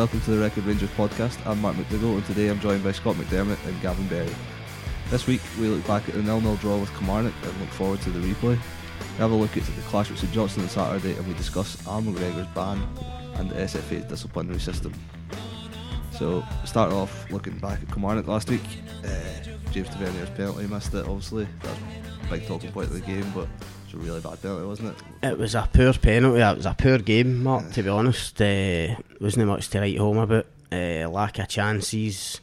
Welcome to the Record Rangers podcast. I'm Mark McDougall and today I'm joined by Scott McDermott and Gavin Berry. This week we look back at the nil-nil draw with Kilmarnock and look forward to the replay. We have a look at the clash with St Johnstone on Saturday and we discuss Al McGregor's ban and the SFA's disciplinary system. So start off looking back at Kilmarnock last week, uh, James Tavernier's penalty missed it obviously. That was a big talking point of the game but it was a really bad penalty wasn't it? It was a poor penalty. It was a poor game, Mark. To be honest, uh, wasn't much to write home about. Uh, lack of chances.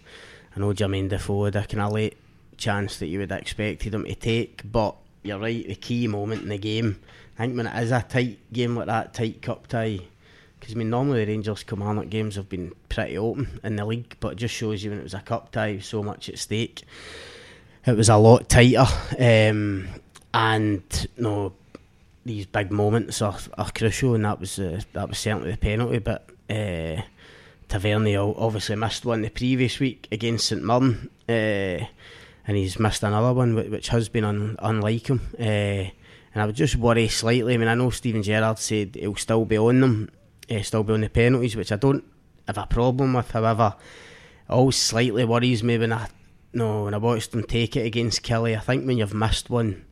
I know Jermaine Defoe had a kind of late chance that you would have expected him to take, but you're right. The key moment in the game, I think, when it is a tight game like that, tight cup tie. Because I mean, normally the Rangers Kilmarnock games have been pretty open in the league, but it just shows you when it was a cup tie, so much at stake. It was a lot tighter. Um, and you know, these big moments are, are crucial, and that was uh, that was certainly the penalty. But uh, Tavernier obviously missed one the previous week against St Mirren, uh, and he's missed another one which has been un, unlike him. Uh, and I would just worry slightly. I mean, I know Steven Gerrard said he'll still be on them, uh, still be on the penalties, which I don't have a problem with. However, it always slightly worries me when I no when I watched them take it against Killie. I think when you've missed one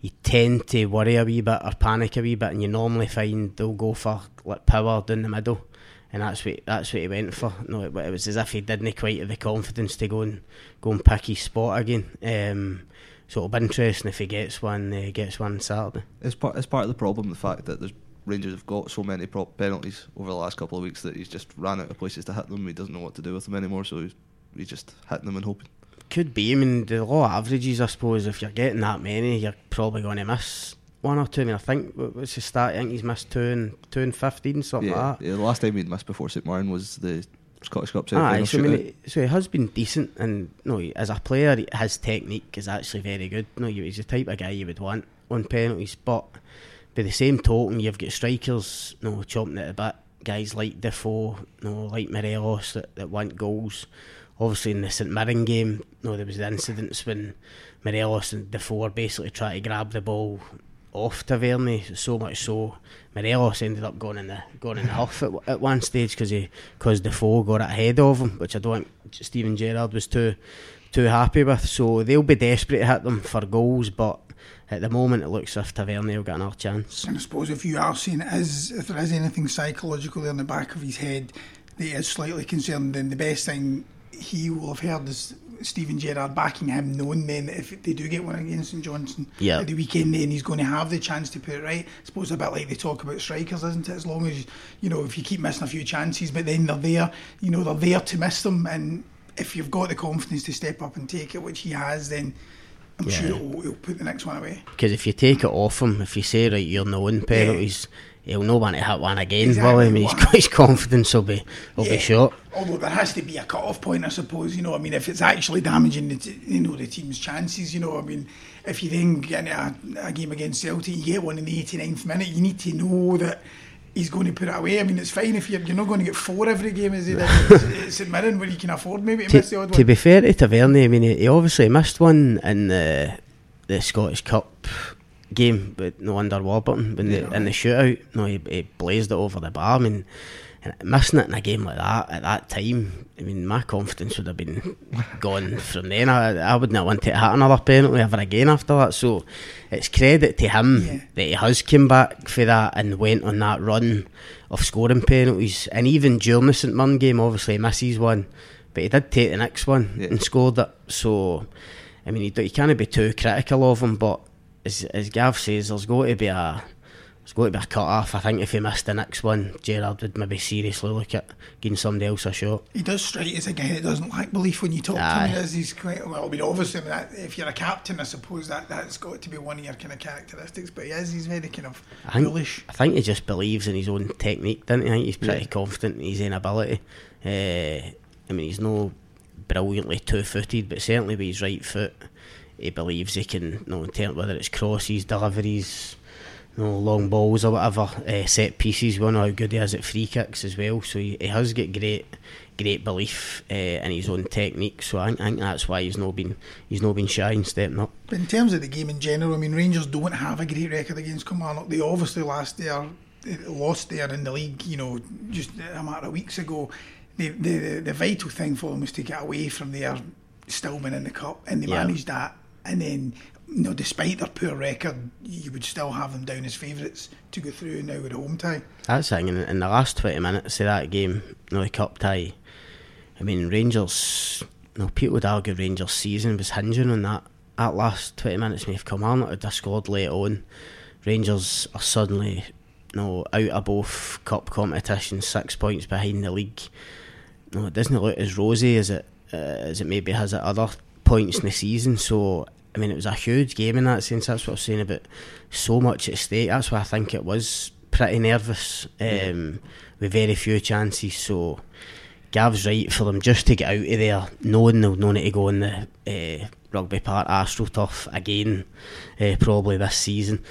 you tend to worry a wee bit or panic a wee bit, and you normally find they'll go for like power down the middle, and that's what that's what he went for. No, it, it was as if he didn't quite have the confidence to go and go and pick his spot again. Um, so it'll be interesting if he gets one uh, gets one Saturday. It's part it's part of the problem the fact that there's Rangers have got so many prop penalties over the last couple of weeks that he's just ran out of places to hit them. He doesn't know what to do with them anymore, so he's, he's just hitting them and hoping. Could be. I mean, the law of averages, I suppose, if you're getting that many, you're probably going to miss one or two. I mean, I think what's the start? I think he's missed two and two and fifteen, something yeah, like that. Yeah, the last time he'd missed before St Mirren was the Scottish Cup so, I mean, so he has been decent, and no, as a player, his technique is actually very good. No, he's the type of guy you would want on penalties, but by the same token, you've got strikers, no, chomping at a bit. Guys like Defoe, no, like Morelos that, that want goals obviously in the St Mirren game, know, there was the incidents when Morelos and Defoe basically tried to grab the ball off Tavernier, so much so Morelos ended up going in the going in the huff at, at one stage because he because Defoe got ahead of him, which I don't think Steven Gerrard was too too happy with. So they'll be desperate to hit them for goals, but at the moment it looks as if Tavernier will get another chance. And I suppose if you are seeing is if there is anything psychological in the back of his head that is slightly concerned, then the best thing he will have heard is Steven Gerrard backing him, knowing then that if they do get one against St Johnstone yep. at the weekend, then he's going to have the chance to put it right. I suppose a bit like they talk about strikers, isn't it? As long as you know, if you keep missing a few chances, but then they're there, you know, they're there to miss them, and if you've got the confidence to step up and take it, which he has, then. I'm yeah. sure he'll, he'll, put the next one away. Because if you take it off him, if you say right, you're knowing penalties, yeah he'll know when to hit one again. Exactly. Well, I mean, he's, his confidence will be will yeah. be short. Although there has to be a cut off point, I suppose. You know, I mean, if it's actually damaging the t- you know the team's chances, you know, I mean, if you then get a, a game against Celtic, you get one in the 89th minute, you need to know that he's going to put it away. I mean, it's fine if you're, you're not going to get four every game as he did at St Mirren, where you can afford maybe to, to miss the odd one. To be fair to Tavernier, I mean, he, he obviously missed one in the the Scottish Cup game, but no under Warburton when yeah. the, in the shootout. No, he, he, blazed it over the bar. I mean, missing it in a game like that at that time. I mean, my confidence would have been gone from then. I, I would not want to hit another penalty ever again after that. So it's credit to him yeah. that he has come back for that and went on that run of scoring penalties. And even during the St Mirren game, obviously he misses one, but he did take the next one yeah. and scored it. So. I mean, you, you can't be too critical of him, but as, as Gav says, there's got to be a going to be a cut off. I think if he missed the next one, Gerrard would maybe seriously look at giving somebody else a shot. He does strike as a guy that doesn't lack belief when you talk Aye. to him. He is, he's quite well. I mean, obviously, that, if you're a captain, I suppose that that's got to be one of your kind of characteristics. But he is, he's very kind of I think, bullish. I think he just believes in his own technique, doesn't he? I think he's pretty Yeah. confident in his own ability. Uh, I mean, he's no brilliantly two-footed, but certainly with his right foot, he believes he can, you know, in terms whether it's crosses, deliveries, you know, long balls or whatever, uh, set pieces. We know how good he is at free kicks as well. So he, he has got great, great belief uh, in his own technique. So I think, I think that's why he's not been he's not been shy in stepping up. But in terms of the game in general, I mean, Rangers don't have a great record against Kilmarnock. They obviously last they lost there in the league, you know, just a matter of weeks ago. The, the, the, vital thing for them was to get away from there, still being in the cup, and they Yeah. managed that. And then, you know, despite their poor record, you would still have them down as favourites to go through now with a home tie. That's thing. In, in the last twenty minutes of that game, you know, the cup tie. I mean, Rangers. You know, people would argue Rangers' season was hinging on that. That last twenty minutes, may have come on. Had scored late on, Rangers are suddenly, you know, out of both cup competitions, six points behind the league. No, it doesn't look as rosy as it uh, as it maybe has at other points in the season. So, I mean, it was a huge game in that sense. That's what I was saying about so much at stake. That's why I think it was pretty nervous um, with very few chances. So, Gav's right for them just to get out of there, knowing they'll need to go in the uh, Rugby Park AstroTurf again, uh, probably this season.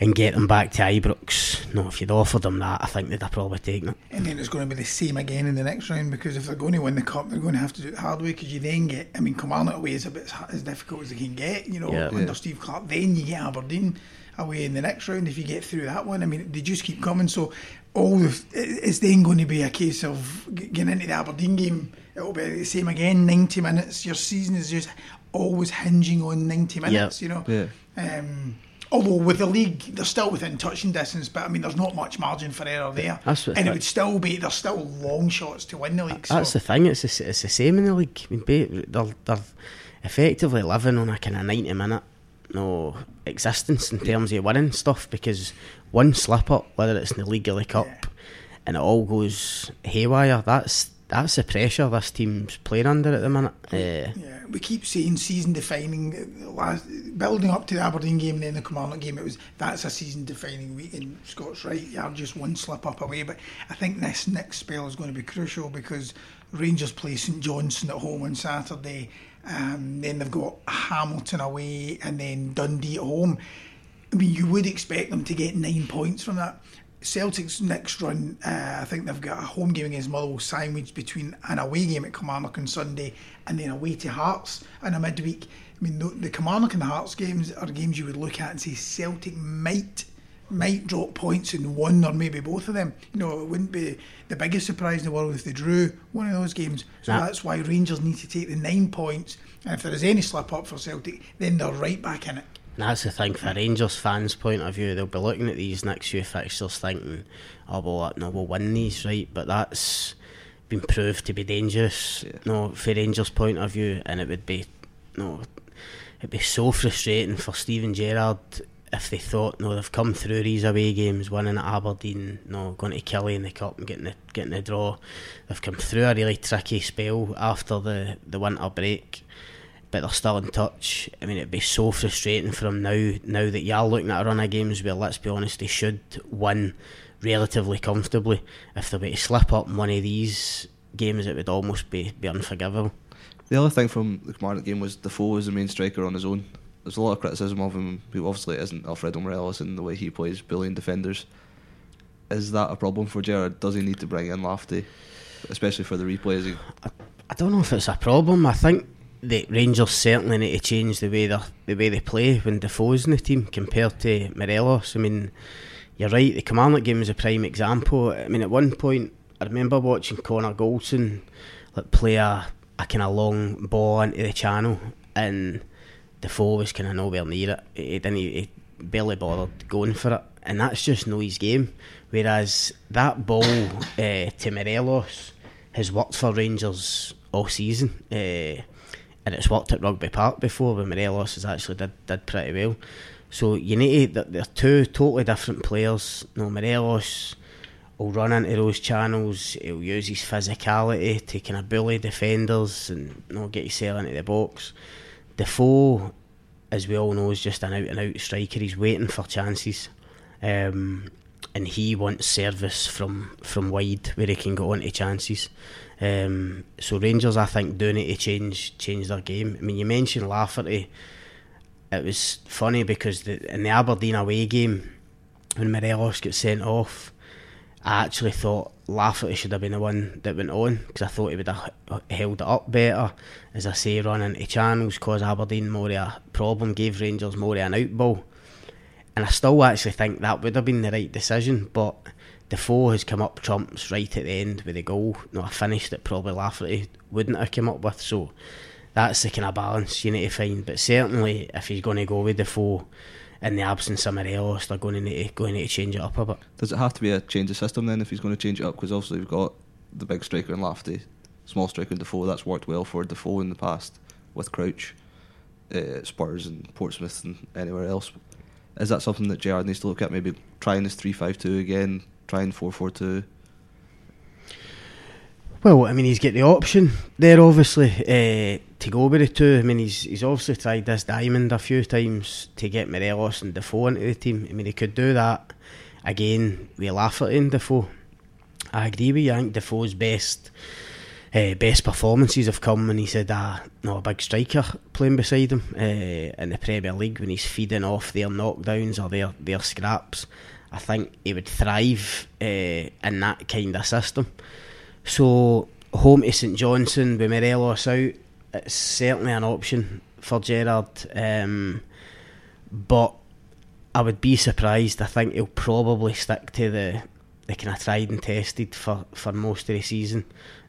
And get them back to Ibrox. No, if you'd offered them that, I think they'd have probably taken it. And then it's going to be the same again in the next round because if they're going to win the cup, they're going to have to do it the hard way because you then get, I mean, Kilmarnock away is a bit as difficult as they can get, you know, Yeah. under Yeah. Steve Clarke. Then you get Aberdeen away in the next round if you get through that one. I mean, they just keep coming. So all the, it's then going to be a case of getting into the Aberdeen game. It'll be the same again, 90 minutes. Your season is just always hinging on 90 minutes, you know. Yeah. Um, although with the league, they're still within touching distance, but I mean, there's not much margin for error there. That's what- and it would still be, there's still long shots to win the league. That's so. the thing. It's the, it's the same in the league. I mean, they're, they're effectively living on a kind of ninety minute no existence in terms of winning stuff because one slip up, whether it's in the league or the cup, Yeah. and it all goes haywire. That's that's the pressure this team's playing under at the minute. Uh, Yeah, we keep saying season defining. uh, Last, building up to the Aberdeen game and then the Kilmarnock game, it was that's a season defining week. And Scott's right, you're just one slip up away. But I think this next spell is going to be crucial because Rangers play St Johnstone at home on Saturday. Um, then they've got Hamilton away and then Dundee at home. I mean, you would expect them to get nine points from that. Celtic's next run, uh, I think they've got a home game against Motherwell sandwiched between an away game at Kilmarnock on Sunday and then away to Hearts in a midweek. I mean, the, the Kilmarnock and the Hearts games are games you would look at and say Celtic might might drop points in one or maybe both of them. You know, it wouldn't be the biggest surprise in the world if they drew one of those games. So Nah. that's why Rangers need to take the nine points. And if there is any slip up for Celtic, then they're right back in it. And that's the thing for Rangers fans' point of view. They'll be looking at these next few fixtures thinking, "Oh well, no, we'll win these, right?" But that's been proved to be dangerous. Yeah. No, for Rangers' point of view, and it would be no, it'd be so frustrating for Steven Gerrard if they thought, no, they've come through these away games, winning at Aberdeen, no, going to Killie in the cup and getting the getting the draw. They've come through a really tricky spell after the the winter break but they're still in touch. I mean, it'd be so frustrating for them now. Now that you are looking at a run of games where, let's be honest, they should win relatively comfortably. If they were to slip up in one of these games, it would almost be, be unforgivable. The other thing from the Kilmarnock game was Defoe was the main striker on his own. There's a lot of criticism of him, who obviously isn't Alfredo Morelos in the way he plays bullying defenders. Is that a problem for Gerrard? Does he need to bring in Lafty, especially for the replays? He- I don't know if it's a problem. I think the Rangers certainly need to change the way they the way they play when Defoe's in the team compared to Morelos. I mean, you're right. The Kilmarnock game is a prime example. I mean, at one point, I remember watching Connor Goldson like play a, a kind of long ball into the channel, and Defoe was kind of nowhere near it. He, didn't. He barely bothered going for it, and that's just no his game. Whereas that ball uh, to Morelos has worked for Rangers all season, uh, and it's worked at Rugby Park before. Where Morelos has actually did did pretty well. So you need to, they're two totally different players. No, Morelos will run into those channels. He'll use his physicality to kind of bully defenders and you know, get himself into the box. Defoe, as we all know, is just an out and out striker. He's waiting for chances. Um, and he wants service from, from wide where he can go on to chances. Um, so Rangers, I think, do need to change change their game. I mean, you mentioned Lafferty. It was funny because the, in the Aberdeen away game, when Morelos got sent off, I actually thought Lafferty should have been the one that went on because I thought he would have held it up better. As I say, running into channels, cause Aberdeen more of a problem, gave Rangers more of an out ball. And I still actually think that would have been the right decision, but Defoe has come up trumps right at the end with the goal. No, a finish that probably Lafferty wouldn't have come up with. So that's the kind of balance you need to find. But certainly, if he's going to go with Defoe in the absence of Morelos, they're going to need to, going need to change it up a bit. Does it have to be a change of system then if he's going to change it up? Because obviously we've got the big striker in Lafferty, small striker in Defoe. That's worked well for Defoe in the past with Crouch, uh, Spurs and Portsmouth and anywhere else. Is that something that Gerrard needs to look at? Maybe trying this three-five-two again, trying four-four-two. Well, I mean, he's got the option there, obviously, uh, to go with the two. I mean, he's he's obviously tried this diamond a few times to get Morelos and Defoe into the team. I mean, he could do that again with Lafferty and Defoe. I agree with you. I think Defoe's best uh, best performances have come when he's had a, no, a big striker playing beside him uh, in the Premier League when he's feeding off their knockdowns or their, their scraps. I think he would thrive uh, in that kind of system. So, home to St Johnstone with Morelos out, it's certainly an option for Gerrard. Um, but I would be surprised. I think he'll probably stick to the the kind of tried and tested for, for most of the season.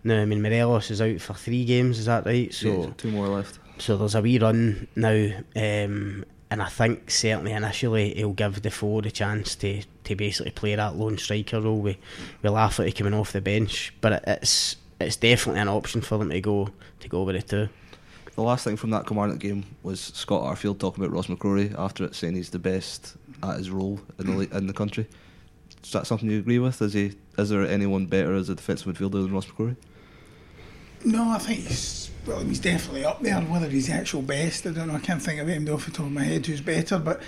Now, I mean, Morelos is out for three games, is that right? So yeah, two more left. So there's a wee run now, um, and I think certainly initially he'll give Defoe the chance to, to basically play that lone striker role We we laugh at him coming off the bench. But it, it's it's definitely an option for them to go to go with it too. The last thing from that Kilmarnock game was Scott Arfield talking about Ross McCrorie after it, saying he's the best at his role in the in the country. Is that something you agree with? Is he? Is there anyone better as a defensive midfielder than Ross McCrorie? No, I think he's well. He's definitely up there. Whether he's the actual best, I don't know. I can't think of anybody off the top of my head who's better. But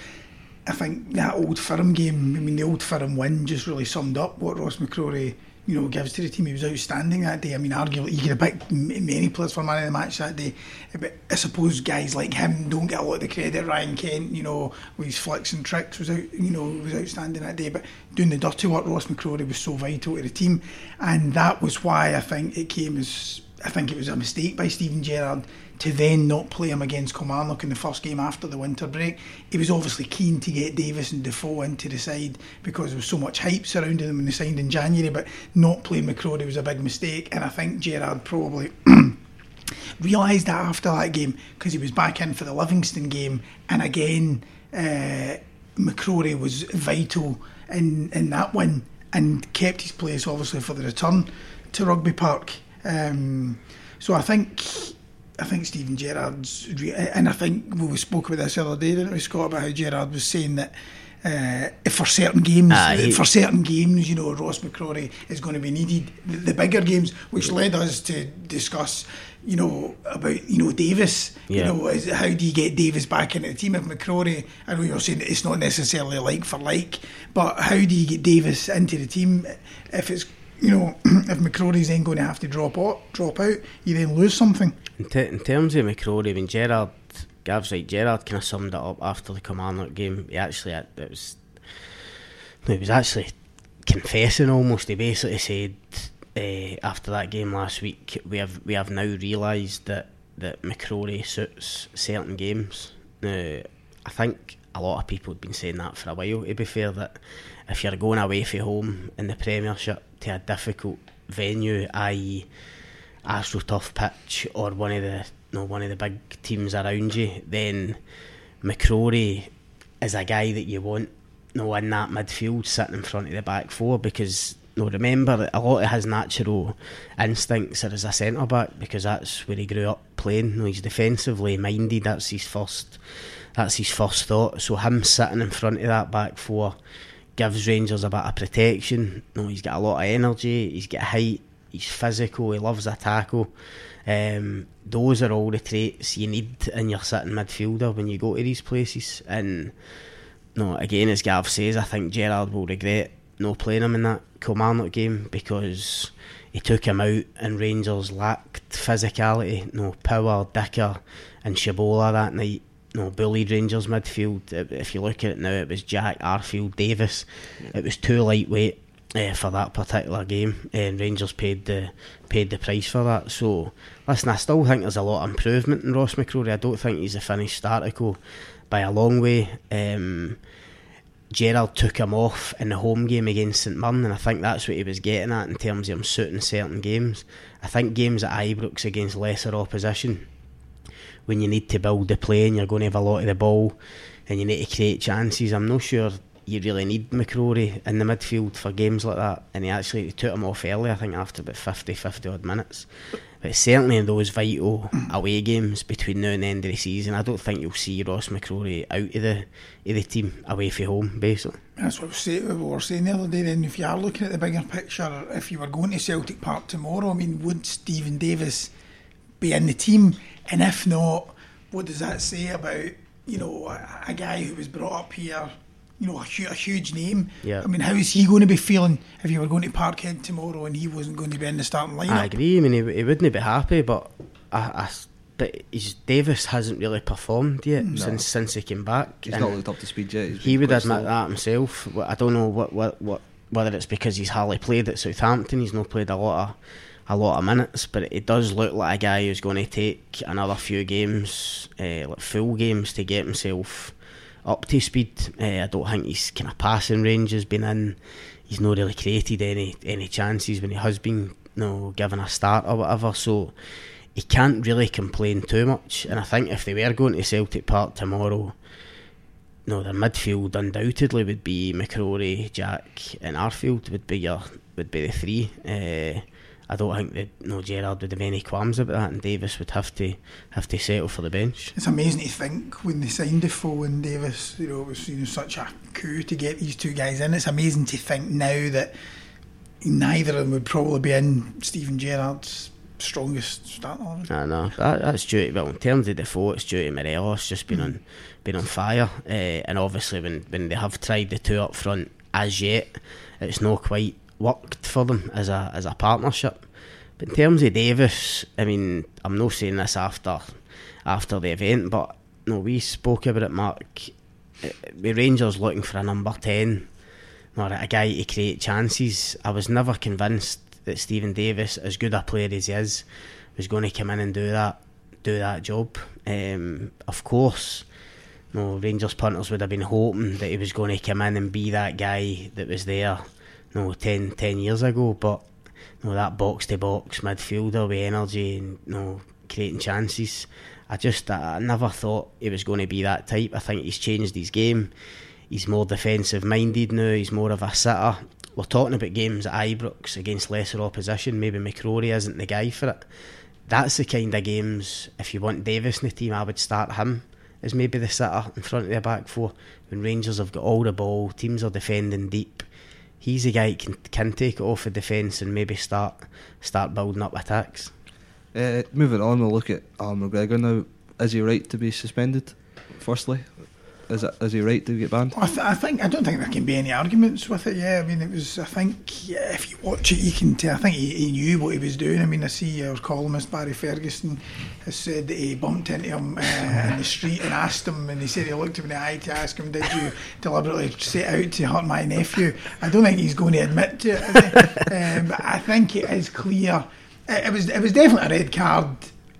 I think that old firm game. I mean, the old firm win just really summed up what Ross McCrorie you know, gives to the team. He was outstanding that day. I mean, arguably, you could have picked many players for man of the match that day. Uh, but I suppose guys like him don't get a lot of the credit. Ryan Kent, you know, with his flicks and tricks was out, you know, was outstanding that day. But doing the dirty work, Ross McCrorie was so vital to the team, and that was why I think it came as I think it was a mistake by Steven Gerrard to then not play him against Kilmarnock in the first game after the winter break. He was obviously keen to get Davis and Defoe into the side because there was so much hype surrounding them when they signed in January, but not playing McCrorie was a big mistake, and I think Gerrard probably. realised that after that game because he was back in for the Livingston game, and again, uh, McCrorie was vital in, in that win and kept his place obviously for the return to Rugby Park. Um, so I think I think Steven Gerrard's, and I think we spoke about this the other day, didn't we, Scott, about how Gerrard was saying that uh, for certain games, ah, he, for certain games, you know, Ross McCrorie is going to be needed. The, the bigger games, which led us to discuss, you know, about you know Davis. Yeah. You know, is, how do you get Davis back into the team? If McCrorie, I know you're saying it's not necessarily like for like, but how do you get Davis into the team if it's you know, if McCrorie's then going to have to drop out, drop out, you then lose something. In, t- in terms of McCrorie, when Gerrard, Gav's right, Gerrard kind of summed it up after the Kilmarnock game. He actually, it was, he was actually confessing almost. He basically said uh, after that game last week, we have we have now realised that that McCrorie suits certain games. Now, I think a lot of people have been saying that for a while. To be fair, that if you're going away from home in the Premiership to a difficult venue, i.e., AstroTurf pitch or one of the know, one of the big teams around you, then McCrorie is a guy that you want know, in that midfield sitting in front of the back four because no, remember a lot of his natural instincts are as a centre back because that's where he grew up playing. No, he's defensively minded. That's his first. That's his first thought. So him sitting in front of that back four gives Rangers a bit of protection. No, he's got a lot of energy. He's got height. He's physical. He loves a tackle. Um, those are all the traits you need in your sitting midfielder when you go to these places. And no, again, as Gav says, I think Gerrard will regret no playing him in that Kilmarnock game because he took him out and Rangers lacked physicality, no power, Dicker and Shibola that night. No bullied Rangers midfield. If you look at it now, it was Jack Arfield Davis. It was too lightweight uh, for that particular game, and Rangers paid the paid the price for that. So, listen, I still think there's a lot of improvement in Ross McCrorie. I don't think he's a finished article by a long way. Um, Gerrard took him off in the home game against St Mirren, and I think that's what he was getting at in terms of him suiting certain games. I think games at Ibrox against lesser opposition, when you need to build the play and you're going to have a lot of the ball and you need to create chances, I'm not sure you really need McCrorie in the midfield for games like that. And he actually took him off early, I think, after about 50, 50 odd minutes. But certainly in those vital away games between now and the end of the season, I don't think you'll see Ross McCrorie out of the of the team away from home, basically. That's what we were saying the other day. Then, if you are looking at the bigger picture, if you were going to Celtic Park tomorrow, I mean, would Steven Davis be in the team? And if not, what does that say about you know a, a guy who was brought up here? you know, a, hu- a huge name. Yeah. I mean, how is he going to be feeling if you were going to Parkhead tomorrow and he wasn't going to be in the starting lineup? I agree. I mean, he, he wouldn't be happy, but I, I but he's, Davis hasn't really performed yet since since he came back. He's and not looked up to speed yet. He's he would quite admit slow. that himself. I don't know what, what, what whether it's because he's hardly played at Southampton. He's not played a lot of a lot of minutes, but it does look like a guy who's going to take another few games, uh, like full games, to get himself up to speed. Uh, I don't think his kind of passing range has been in. He's not really created any any chances when he has been, you know, given a start or whatever. So he can't really complain too much. And I think if they were going to Celtic Park tomorrow, no, their midfield undoubtedly would be McCrorie, Jack, and Arfield would be your would be the three. Uh, I don't think that no Gerrard would have any qualms about that, and Davis would have to have to settle for the bench. It's amazing to think when they signed Defoe and Davis, you know, it was you know, such a coup to get these two guys in. It's amazing to think now that neither of them would probably be in Steven Gerrard's strongest starting eleven. I know that, that's due. To, well, in terms of Defoe, it's due to Morelos just been on been on fire, uh, and obviously when when they have tried the two up front as yet, it's not quite worked for them as a as a partnership. But in terms of Davis, I mean, I'm not saying this after after the event, but no, we spoke about it, Mark. The With Rangers looking for a number ten or a guy to create chances, I was never convinced that Steven Davis, as good a player as he is, was going to come in and do that do that job. Um, of course, no Rangers punters would have been hoping that he was going to come in and be that guy that was there, no 10, 10 years ago. But no that box to box midfielder with energy and no creating chances. I just I never thought he was going to be that type. I think he's changed his game. He's more defensive minded now. He's more of a sitter. We're talking about games at Ibrox against lesser opposition. Maybe McCrorie isn't the guy for it. That's the kind of games. If you want Davis in the team, I would start him as maybe the sitter in front of the back four. When Rangers have got all the ball, teams are defending deep. He's a guy can can take it off the defence and maybe start start building up attacks. Uh, moving on, we'll look at Allan McGregor now. Is he right to be suspended? Firstly, is it is he right to get banned? I, th- I think I don't think there can be any arguments with it. Yeah, I mean it was. I think yeah, if you watch it, you can tell. I think he, he knew what he was doing. I mean, I see our columnist Barry Ferguson has said that he bumped into him uh, in the street and asked him, and he said he looked him in the eye to ask him, "Did you deliberately set out to hurt my nephew?" I don't think he's going to admit to it. um, but I think it is clear. It, it was it was definitely a red card.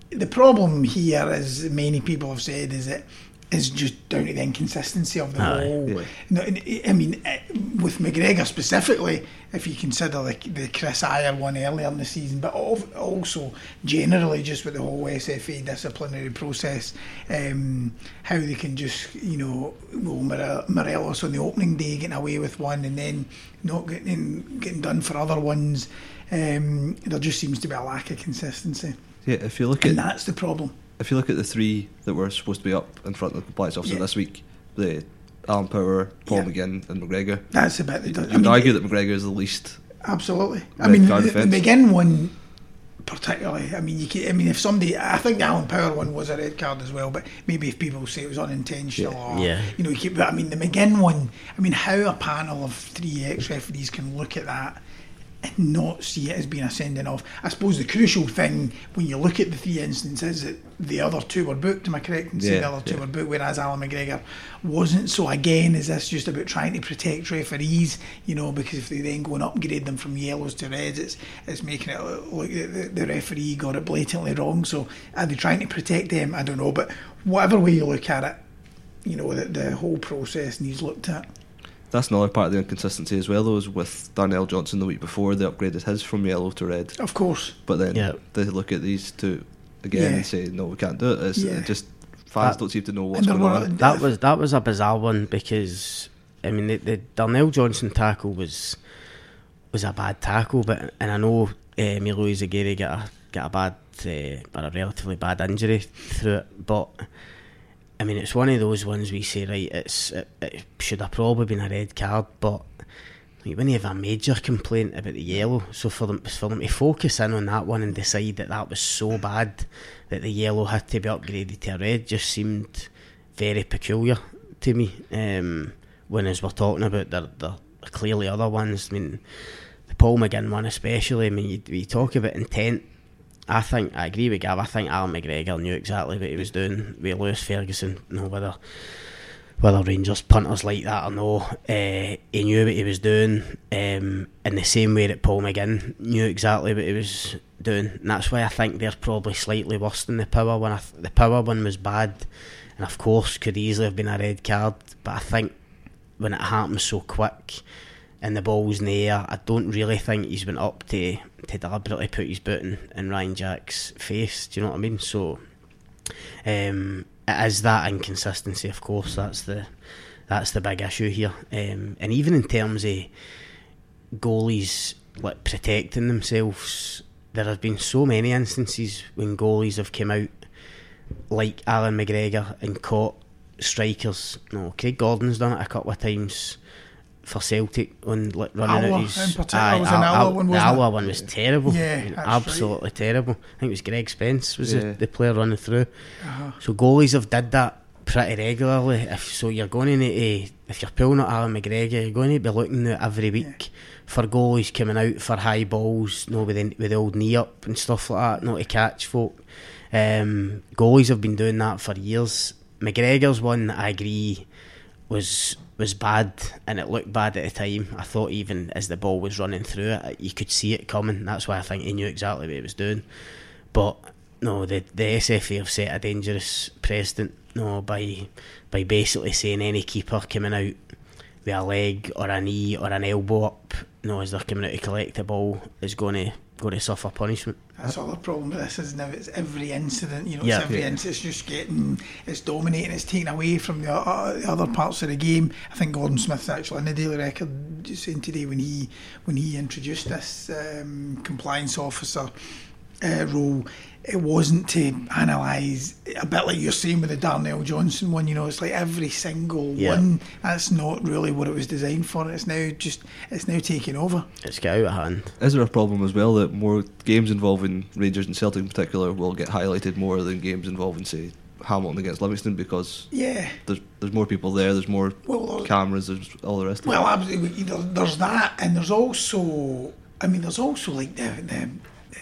The problem here, as many people have said, is that is just down to the inconsistency of the whole. Yeah. No, I mean, eh, with McGregor specifically, if you consider the, the Kris Ajer one earlier in the season, but also generally just with the whole SFA disciplinary process, um, how they can just, you know, well, More- Morelos on the opening day getting away with one and then not getting getting done for other ones. Um, there just seems to be a lack of consistency, Yeah, if you look and at that's the problem. If you look at the three that were supposed to be up in front of the compliance officer Yeah. this week, the Alan Power, Paul Yeah. McGinn, and McGregor. That's the bit that You does. would I mean, argue that McGregor is the least. Absolutely. I mean, the, the. McGinn one, particularly. I mean, you can, I mean, if somebody, I think the Alan Power one was a red card as well. But maybe if people say it was unintentional, or Yeah. you know, you keep. But I mean, the McGinn one. I mean, how a panel of three ex referees can look at that. And not see it as being a sending off. I suppose the crucial thing when you look at the three instances that the other two were booked. Am I correct in saying Yeah, the other two yeah. were booked, whereas Allan McGregor wasn't. So again, is this just about trying to protect referees? You know, because if they then go and upgrade them from yellows to reds, it's it's making it look like the, the, the referee got it blatantly wrong. So are they trying to protect them? I don't know, but whatever way you look at it, you know, the, the whole process needs looked at. That's another part of the inconsistency as well, though, is with Darnell Johnson the week before, they upgraded his from yellow to red. Of course, But then Yeah. they look at these two again Yeah. and say, no, we can't do it. It's Yeah. it just fans That- don't seem to know what's going on. That was that was a bizarre one because I mean the, the Darnell Johnson tackle was was a bad tackle, but and I know uh, Milo Zagiri got a got a bad uh, or a relatively bad injury through it, but I mean it's one of those ones we say right, it's it, it should have probably been a red card, but when you have a major complaint about the yellow, so for them for them to focus in on that one and decide that that was so bad that the yellow had to be upgraded to a red just seemed very peculiar to me. Um, when as we're talking about there, there are clearly other ones. I mean, the Paul McGinn one especially. I mean, you, we talk about intent. I think I agree with Gav. I think Allan McGregor knew exactly what he was doing with Lewis Ferguson. You know whether whether Rangers punters like that or no, uh, he knew what he was doing. Um, in the same way that Paul McGinn knew exactly what he was doing, and that's why I think they're probably slightly worse than the power one. Th- the power one was bad, and of course could easily have been a red card. But I think when it happens so quick and the ball's in the air, I don't really think he's been up to to deliberately put his boot in, in Ryan Jack's face. Do you know what I mean? So um, is that inconsistency, of course. That's the that's the big issue here. Um, and even in terms of goalies like protecting themselves, there have been so many instances when goalies have come out like Allan McGregor and caught strikers. No, Craig Gordon's done it a couple of times for Celtic on like running Alloa out his. in particular Aye, was an Al- one, the wasn't it? Alloa one was terrible. Yeah, I mean, that's right. absolutely terrible. I think it was Greg Spence was Yeah. the, the player running through. Uh-huh. So goalies have did that pretty regularly. If so, you're going to need to, if you're pulling at Allan McGregor, you're going to be looking at every week for goalies coming out for high balls, no with the, with the old knee up and stuff like that, not to catch folk. Um, goalies have been doing that for years. McGregor's one, I agree, was was bad and it looked bad at the time. I thought even as the ball was running through it, you could see it coming. That's why I think he knew exactly what he was doing. But no, the the SFA have set a dangerous precedent. No, by by basically saying any keeper coming out with a leg or a knee or an elbow up, no, as they're coming out to collect the ball, is going to going to suffer punishment. That's all the problem with this is now it's every incident, you know, Yeah. it's every Yeah. incident, it's just getting, it's dominating, it's taken away from the, uh, the other parts of the game. I think Gordon Smith's actually in the Daily Record just saying today when he when he introduced this um, compliance officer uh, role, it wasn't to analyse a bit like you're saying with the Darnell Johnson one. You know, it's like every single Yeah. one. That's not really what it was designed for. It's now just it's now taking over. It's got out of hand. Is there a problem as well that more games involving Rangers and Celtic in particular will get highlighted more than games involving, say, Hamilton against Livingston because Yeah. there's there's more people there, there's more Well, there's- cameras, there's all the rest of Well, it. absolutely. There's that, and there's also, I mean, there's also like the the,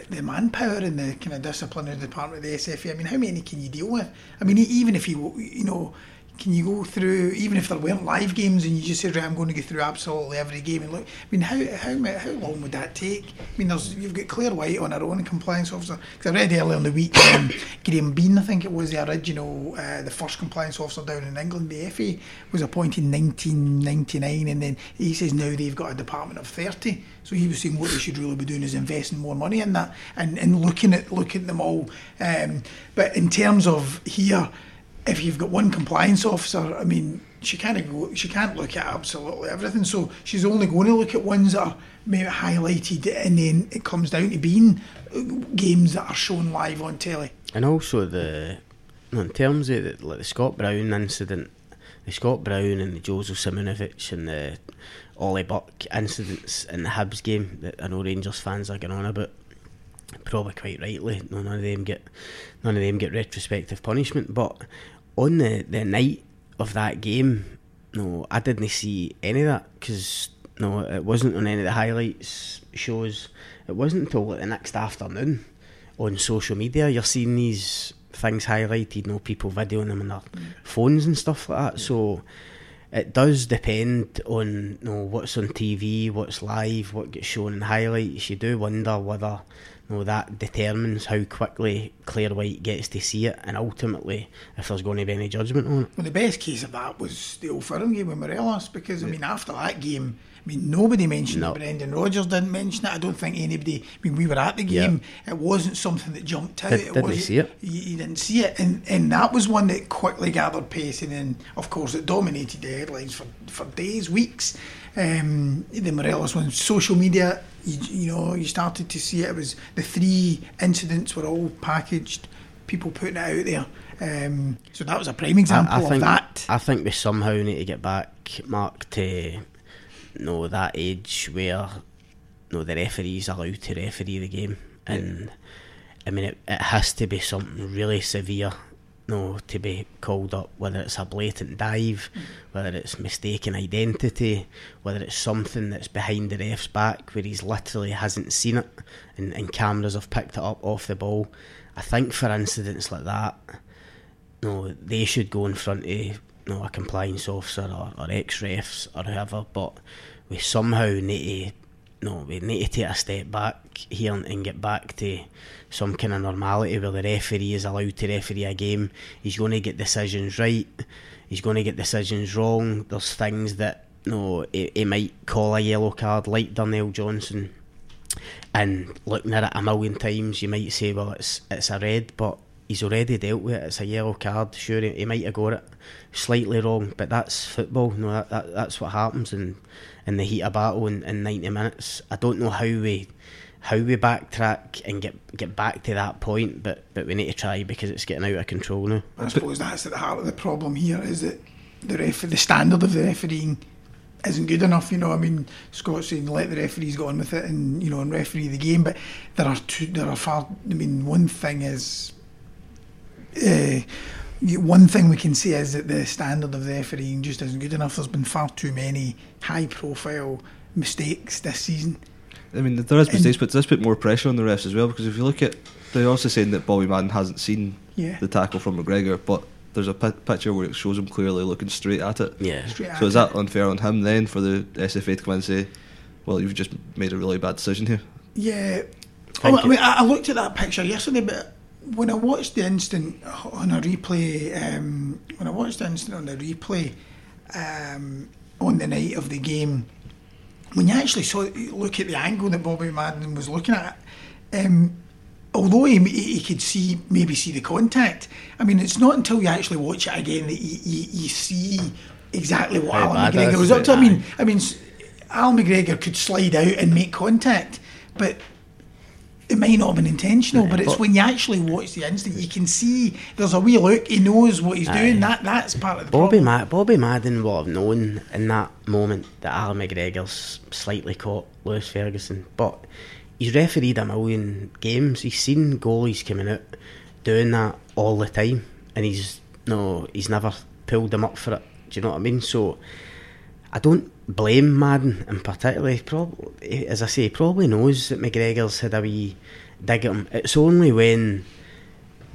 the manpower in the kind of disciplinary department of the SFA. I mean, how many can you deal with? I mean, even if you you know can you go through even if there weren't live games and you just said right I'm going to go through absolutely every game and look I mean how how how long would that take? I mean there's you've got Clare Whyte on her own compliance officer. Because I read earlier in the week um, Graham Bean I think it was the original uh, the first compliance officer down in England the FA was appointed in 1999 and then he says now they've got a department of 30 so he was saying what they should really be doing is investing more money in that and, and looking at looking at them all. Um, but in terms of here if you've got one compliance officer, I mean, she can't she can't look at absolutely everything. So she's only going to look at ones that are maybe highlighted, and then it comes down to being uh, games that are shown live on telly. And also the in terms of the, like the Scott Brown incident, the Scott Brown and the Joseph Simunovic and the Ollie Buck incidents in the Hibs game that I know Rangers fans are getting on about probably quite rightly. None of them get none of them get retrospective punishment. But on the, the night of that game, no, I didn't see any of that because no, it wasn't on any of the highlights shows. It wasn't until like, the next afternoon on social media you're seeing these things highlighted. You know, people videoing them on their mm. phones and stuff like that. So it does depend on you know, what's on TV, what's live, what gets shown in highlights. You do wonder whether you know, that determines how quickly Clare Whyte gets to see it and ultimately if there's going to be any judgment on it. Well, the best case of that was the Old Firm game with Morelos because, I mean, after that game, I mean, nobody mentioned no. it. Brendan Rodgers didn't mention it. I don't think anybody. I mean, we were at the game. It wasn't something that jumped out. Did, it didn't see it. You, you, didn't see it, and and that was one that quickly gathered pace, and then of course it dominated the headlines for for days, weeks. Um, the Morelos one, social media. You, you know, you started to see it. It was the three incidents were all packaged. People putting it out there. Um, so that was a prime example I, I think, of that. I think we somehow need to get back, Mark, to know that age where no the referees are allowed to referee the game, and I mean it, it has to be something really severe. No, to be called up, whether it's a blatant dive, mm. whether it's mistaken identity, whether it's something that's behind the ref's back where he's literally hasn't seen it and, and cameras have picked it up off the ball. I think for incidents like that, no, they should go in front of you know, a compliance officer or, or ex refs or whoever, but we somehow need to no, we need to take a step back here and, get back to some kind of normality where the referee is allowed to referee a game. He's going to get decisions right. He's going to get decisions wrong. There's things that no, he, he might call a yellow card like Darnell Johnson, and looking at it a million times, you might say, well, it's it's a red, but he's already dealt with it. It's a yellow card. Sure, he, he might have got it slightly wrong, but that's football. No, that, that that's what happens in in the heat of battle in, in ninety minutes. I don't know how we how we backtrack and get get back to that point, but but we need to try because it's getting out of control now. I suppose that's at the heart of the problem here is that the ref the standard of the refereeing isn't good enough. You know, I mean, Scott's saying let the referees go on with it and you know and referee the game, but there are two. There are far. I mean, one thing is uh, one thing we can say is that the standard of the refereeing just isn't good enough. There's been far too many high profile mistakes this season. I mean, there is mistakes, and but does put more pressure on the refs as well because if you look at, they're also saying that Bobby Madden hasn't seen yeah. the tackle from McGregor, but there's a p- picture where it shows him clearly looking straight at it. Yeah. Straight so is that unfair on him then for the SFA to come and say, well, you've just made a really bad decision here? Yeah. Oh, I mean, I looked at that picture yesterday, but when I watched the instant on a replay, um, when I watched the instant on the replay um, on the night of the game, when you actually saw look at the angle that Bobby Madden was looking at, um, although he, he could see maybe see the contact, I mean it's not until you actually watch it again that you, you, you see exactly what How Allan McGregor was up to. I mean, I mean, Allan McGregor could slide out and make contact, but it might not have been intentional, but it's but when you actually watch the instant, you can see there's a wee look. He knows what he's doing. That that's part of the Bobby problem. Ma- Bobby Madden will have known in that moment that Allan McGregor's slightly caught Lewis Ferguson, but he's refereed a million games. He's seen goalies coming out doing that all the time, and he's no, he's never pulled them up for it. Do you know what I mean? So I don't blame Madden in particular. Probably, as I say, he probably knows that McGregor's had a wee dig at him. It's only when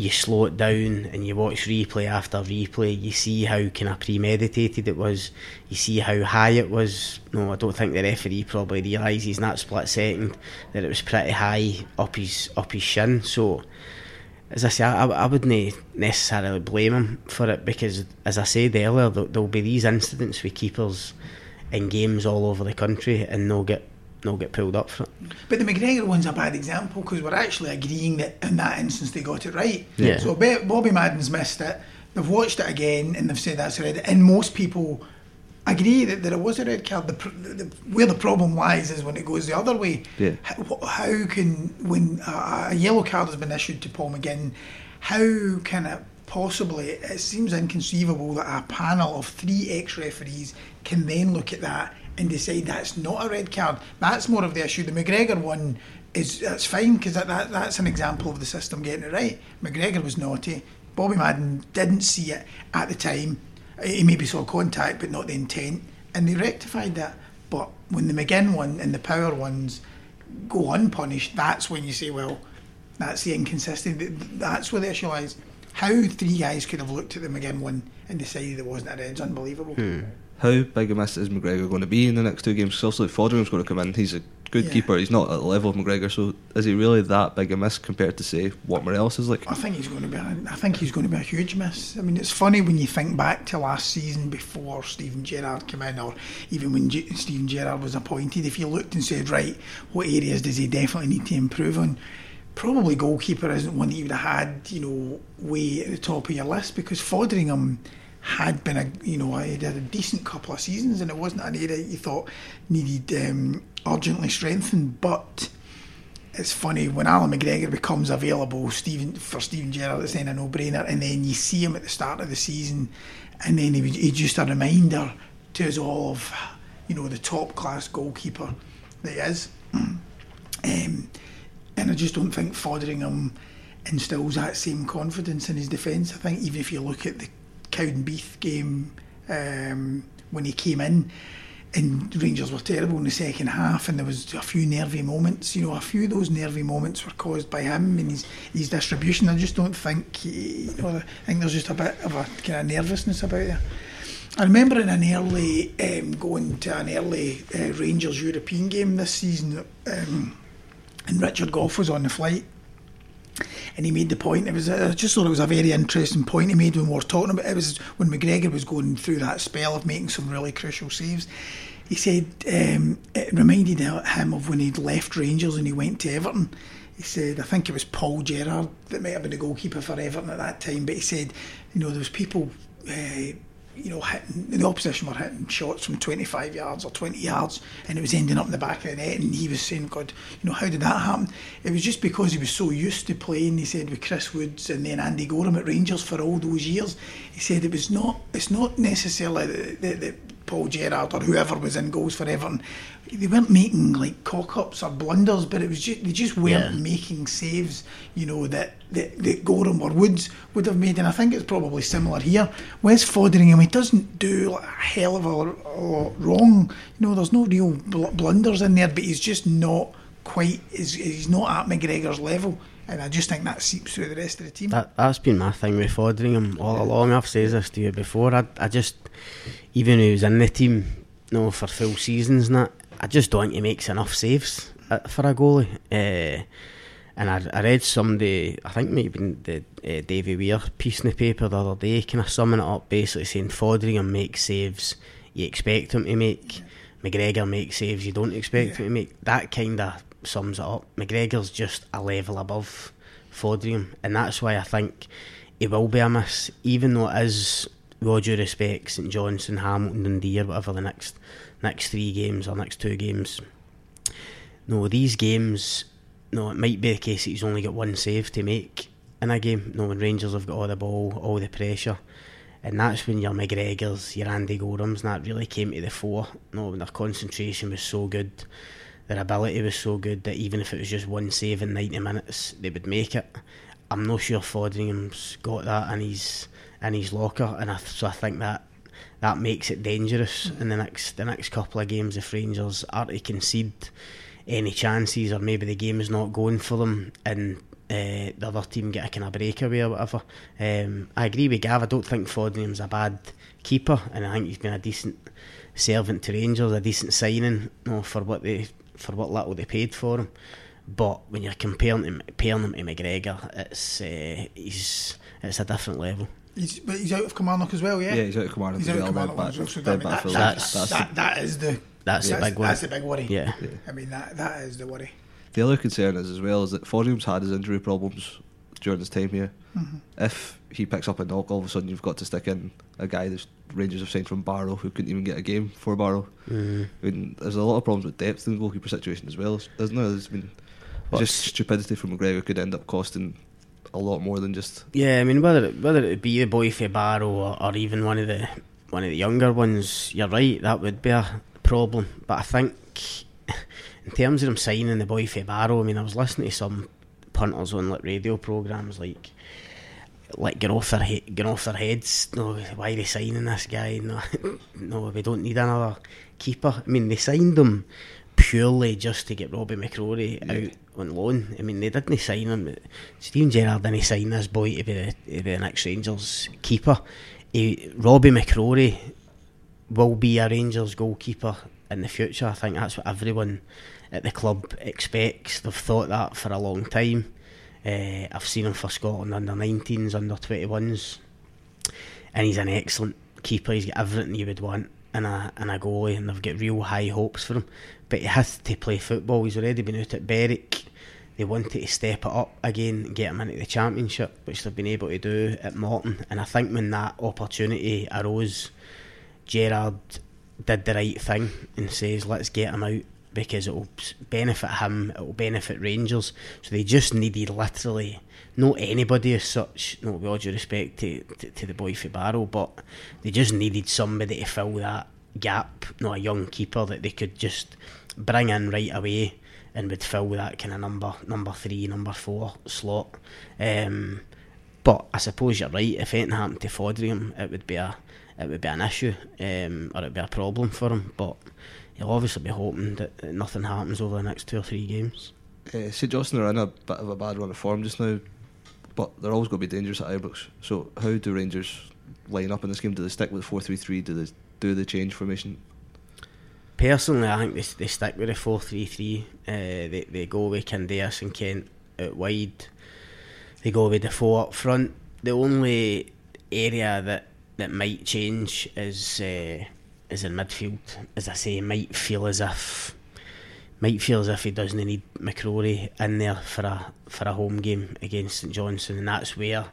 you slow it down and you watch replay after replay, you see how kind of premeditated it was. You see how high it was. No, I don't think the referee probably realises in that split second that it was pretty high up his up his shin. So, as I say, I, I wouldn't necessarily blame him for it because, as I said earlier, there'll be these incidents with keepers in games all over the country and they'll get they'll get pulled up for it. But the McGregor one's a bad example because we're actually agreeing that in that instance they got it right. Yeah. So Bobby Madden's missed it. They've watched it again and they've said that's a red. And most people agree that, that it was a red card. The, the, where the problem lies is when it goes the other way. Yeah. How, how can when a, a yellow card has been issued to Paul McGinn, how can it possibly? It seems inconceivable that a panel of three ex-referees can then look at that and decide that's not a red card. That's more of the issue. The McGregor one is that's fine because that, that that's an example of the system getting it right. McGregor was naughty. Bobby Madden didn't see it at the time. He maybe saw contact, but not the intent, and they rectified that. But when the McGinn one and the Power ones go unpunished, that's when you say, well, that's the inconsistency. That's where the issue lies. How three guys could have looked at the McGinn one and decided it wasn't a red is unbelievable. Hmm how big a miss is McGregor going to be in the next two games? Because obviously Foderingham's going to come in. He's a good Yeah. keeper. He's not at the level of McGregor. So is he really that big a miss compared to say what Morelos is like? I think he's going to be. A, I think he's going to be a huge miss. I mean, it's funny when you think back to last season before Steven Gerrard came in, or even when G- Steven Gerrard was appointed. If you looked and said, right, what areas does he definitely need to improve on? Probably goalkeeper isn't one that you would have had, you know, way at the top of your list because Foderingham had been a, you know, he had a decent couple of seasons, and it wasn't an area you thought needed um, urgently strengthened, but it's funny when Allan McGregor becomes available Steven for Steven Gerrard it's then a no-brainer. And then you see him at the start of the season and then he, he's just a reminder to us all of you know the top class goalkeeper that he is. Um, and I just don't think Foderingham instills that same confidence in his defence. I think even if you look at the Cowdenbeath game um, when he came in and Rangers were terrible in the second half, and there was a few nervy moments. You know, a few of those nervy moments were caused by him and his his distribution. I just don't think, you know, I think there's just a bit of a kind of nervousness about it. I remember in an early um, going to an early uh, Rangers European game this season, um, and Richard Gough was on the flight, and he made the point. It was I just thought it was a very interesting point he made when we were talking about it. Was when McGregor was going through that spell of making some really crucial saves. He said um, it reminded him of when he'd left Rangers and he went to Everton. He said I think it was Paul Gerrard that might have been the goalkeeper for Everton at that time, but he said you know there was people. Uh, you know, hitting, the opposition were hitting shots from 25 yards or 20 yards, and it was ending up in the back of the net. And he was saying, "God, you know, how did that happen?" It was just because he was so used to playing. He said with Chris Woods and then Andy Goram at Rangers for all those years. He said it was not. It's not necessarily that, that, that Paul Gerrard or whoever was in goals for Everton. They weren't making like cock ups or blunders, but it was just they just weren't Yeah. making saves. You know that that, that Goram or Woods would have made, and I think it's probably similar here. Wes Foderingham, he doesn't do like, a hell of a lot wrong. You know, there's no real bl- blunders in there, but he's just not quite. He's, he's not at McGregor's level, and I just think that seeps through the rest of the team. That that's been my thing with Foderingham all along. I've said this to you before. I I just even when he was in the team, you know, for full seasons and that, I just don't think he makes enough saves uh, for a goalie. Uh, and I, I read somebody, I think maybe the uh, Davy Weir piece in the paper the other day, kind of summing it up, basically saying Foderingham makes saves you expect him to make. McGregor makes saves you don't expect him to make. That kind of sums it up. McGregor's just a level above Foderingham, and that's why I think he will be a miss, even though it is, all due respect, St Johnstone, Hamilton, Dundee, or whatever the next next three games or next two games. No, these games, no, it might be the case that he's only got one save to make in a game. No, when Rangers have got all the ball, all the pressure. And that's when your McGregors, your Andy Gorams, and that really came to the fore. No, their concentration was so good, their ability was so good that even if it was just one save in 90 minutes, they would make it. I'm not sure Foderingham's got that and his in his locker, and I, so I think that that makes it dangerous in the next the next couple of games if Rangers are to concede any chances or maybe the game is not going for them and uh, the other team get a kind of breakaway or whatever. Um, I agree with Gav. I don't think Foderingham's a bad keeper, and I think he's been a decent servant to Rangers, a decent signing you know, for what they for what little they paid for him. But when you're comparing him, comparing him to McGregor, it's uh, it's a different level. He's, but he's out of Kilmarnock as well, yeah. Yeah, he's out of Kilmarnock He's as out of well. Kilmarnock They're well. back- So they're I mean, back that, for that's- that's that, that is the That's the big one. That's the big worry. Yeah. I mean that that is the worry. The other concern is as well is that Foderingham's had his injury problems during his time here. Mm-hmm. If he picks up a knock, all of a sudden you've got to stick in a guy that Rangers have signed from Barrow who couldn't even get a game for Barrow. Mm. I mean, there's a lot of problems with depth in the goalkeeper situation as well, isn't there? There's been Well, just stupidity from McGregor could end up costing a lot more than just. Yeah, I mean whether it, whether it be a boy for Barrow or, or even one of the one of the younger ones, you're right, that would be a problem. But I think in terms of them signing the boy for Barrow, I mean I was listening to some punters on like radio programs like like get off their he- get off their heads. No, why are they signing this guy? No, no, we don't need another keeper. I mean they signed him purely just to get Robbie McCrorie out on loan. I mean they didn't sign him. Steven Gerrard didn't sign this boy to be the, to be the next Rangers keeper. He, Robbie McCrorie will be a Rangers goalkeeper in the future. I think that's what everyone at the club expects. They've thought that for a long time. Uh, I've seen him for Scotland under 19s, under 21s, and he's an excellent keeper. He's got everything you would want in a in a goalie, and they've got real high hopes for him. But he has to play football. He's already been out at Berwick. They wanted to step it up again and get them into the championship, which they've been able to do at Morton. And I think when that opportunity arose, Gerrard did the right thing and says, let's get him out because it will benefit him, it will benefit Rangers. So they just needed literally, not anybody as such, no, with all due respect to, to, to the boy for Barrow, but they just needed somebody to fill that gap, not a young keeper that they could just bring in right away and would fill that kind of number number three, number four slot. Um, but I suppose you're right. If anything happened to Foderingham, it would be a it would be an issue, um, or it'd be a problem for him. But he'll obviously be hoping that, nothing happens over the next two or three games. Uh, St Johnstone are in a bit of a bad run of form just now, but they're always going to be dangerous at Ibrox. So how do Rangers line up in this game? Do they stick with four three three? Do they do the change formation? Personally, I think they, they stick with the 4 3 3. They, they go with Candeias and Kent out wide. They go with the four up front. The only area that, that might change is uh, is in midfield. As I say, might feel as if might feel as if he doesn't need McCrorie in there for a for a home game against St Johnstone, and that's where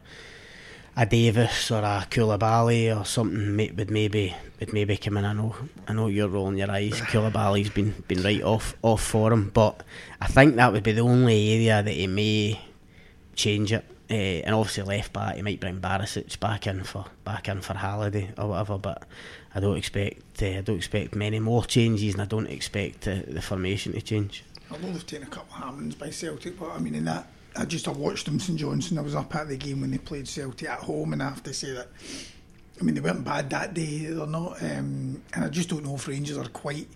a Davis or a Coulibaly or something may, would maybe would maybe come in. I know I know you're rolling your eyes. Coulibaly's been been right off off for him, but I think that would be the only area that he may change it. Uh, and obviously left back, he might bring Barisic back in for back in for Halliday or whatever. But I don't expect uh, I don't expect many more changes, and I don't expect uh, the formation to change. Although they've taken a couple of hammerings by Celtic, but I mean, in that, I just I watched them St Johnstone. I was up at the game when they played Celtic at home, and I have to say that, I mean, they weren't bad that day. They're not, um, and I just don't know if Rangers are quite.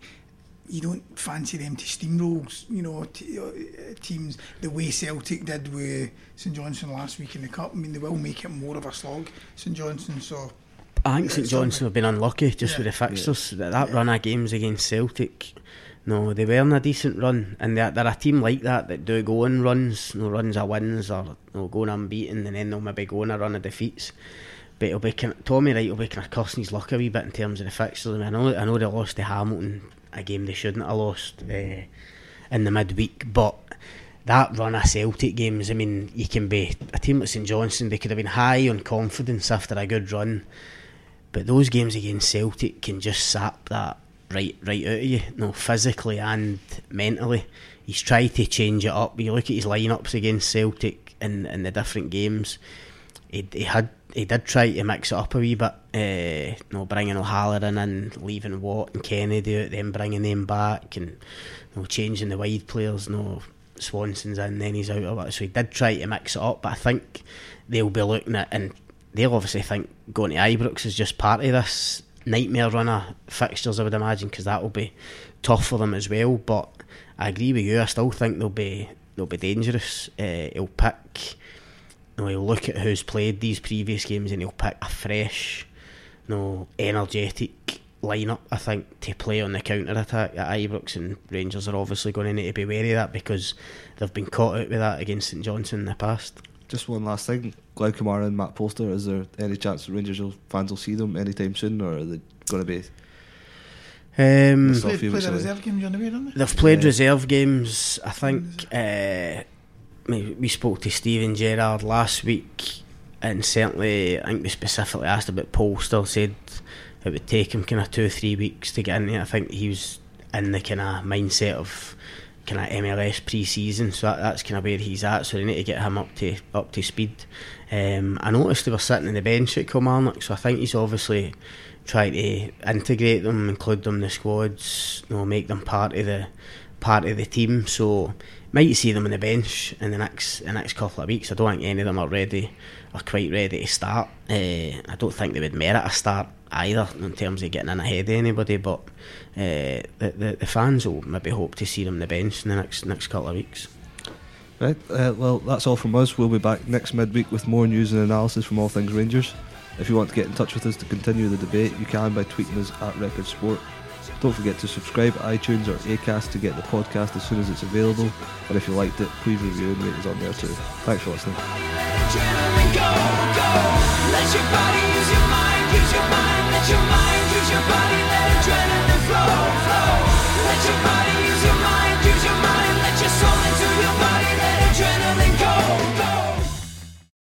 You don't fancy them to steamroll, you know, t- uh, teams the way Celtic did with St Johnstone last week in the cup. I mean, they will make it more of a slog, St Johnstone. So I think St Johnstone have been unlucky just Yeah. with the fixtures. That, that run of games against Celtic, no, they were in a decent run, and they're, they're a team like that that do go on runs, no runs of wins or no going unbeaten, and then they'll maybe go on a run of defeats. But it'll be Tommy Wright will be kind of cussing his luck a wee bit in terms of the fixtures. I, mean, I know I know they lost to Hamilton, a game they shouldn't have lost uh, in the midweek, but that run of Celtic games, I mean, you can be a team like St Johnstone. They could have been high on confidence after a good run. But those games against Celtic can just sap that right right out of you, no, physically and mentally. He's tried to change it up. You look at his lineups against Celtic in, in the different games. He, he had he did try to mix it up a wee bit. Uh, no, bringing O'Halloran in, leaving Watt and Kennedy out, then bringing them back, and no changing the wide players. No, Swanson's in, then he's out of it. So he did try to mix it up, but I think they'll be looking at and they'll obviously think going to Ibrox is just part of this nightmare run of fixtures, I would imagine, because that will be tough for them as well. But I agree with you. I still think they'll be they'll be dangerous. Uh, he'll pick, know, he'll look at who's played these previous games and he'll pick a fresh, you know, energetic lineup. I think to play on the counter attack at Ibrox and Rangers are obviously going to need to be wary of that because they've been caught out with that against St Johnstone in the past. Just one last thing, Glenn Kamara and Matt Polster. Is there any chance the Rangers fans will see them anytime soon, or are they going to be? Um, Stuff Played, you played would a say. reserve game during the week, didn't they? They've played Yeah. reserve games. I think uh, we we spoke to Steven Gerrard last week, and certainly I think we specifically asked about Polster. Said it would take him kind of two or three weeks to get in there. I think he was in the kind of mindset of kind of MLS pre-season, so that, that's kind of where he's at. So they need to get him up to up to speed. Um, I noticed they were sitting on the bench at Kilmarnock, so I think he's obviously trying to integrate them, include them in the squads, you know, make them part of the part of the team. So might see them on the bench in the next the next couple of weeks. I don't think any of them are ready or quite ready to start. Uh, I don't think they would merit a start either in terms of getting in ahead of anybody. But uh, the, the the fans will maybe hope to see them on the bench in the next next couple of weeks. Right. Uh, well, that's all from us. We'll be back next midweek with more news and analysis from all things Rangers. If you want to get in touch with us to continue the debate, you can by tweeting us at Record Sport. Don't forget to subscribe iTunes or Acast to get the podcast as soon as it's available. And if you liked it, please review and rate us on there too. Thanks for listening.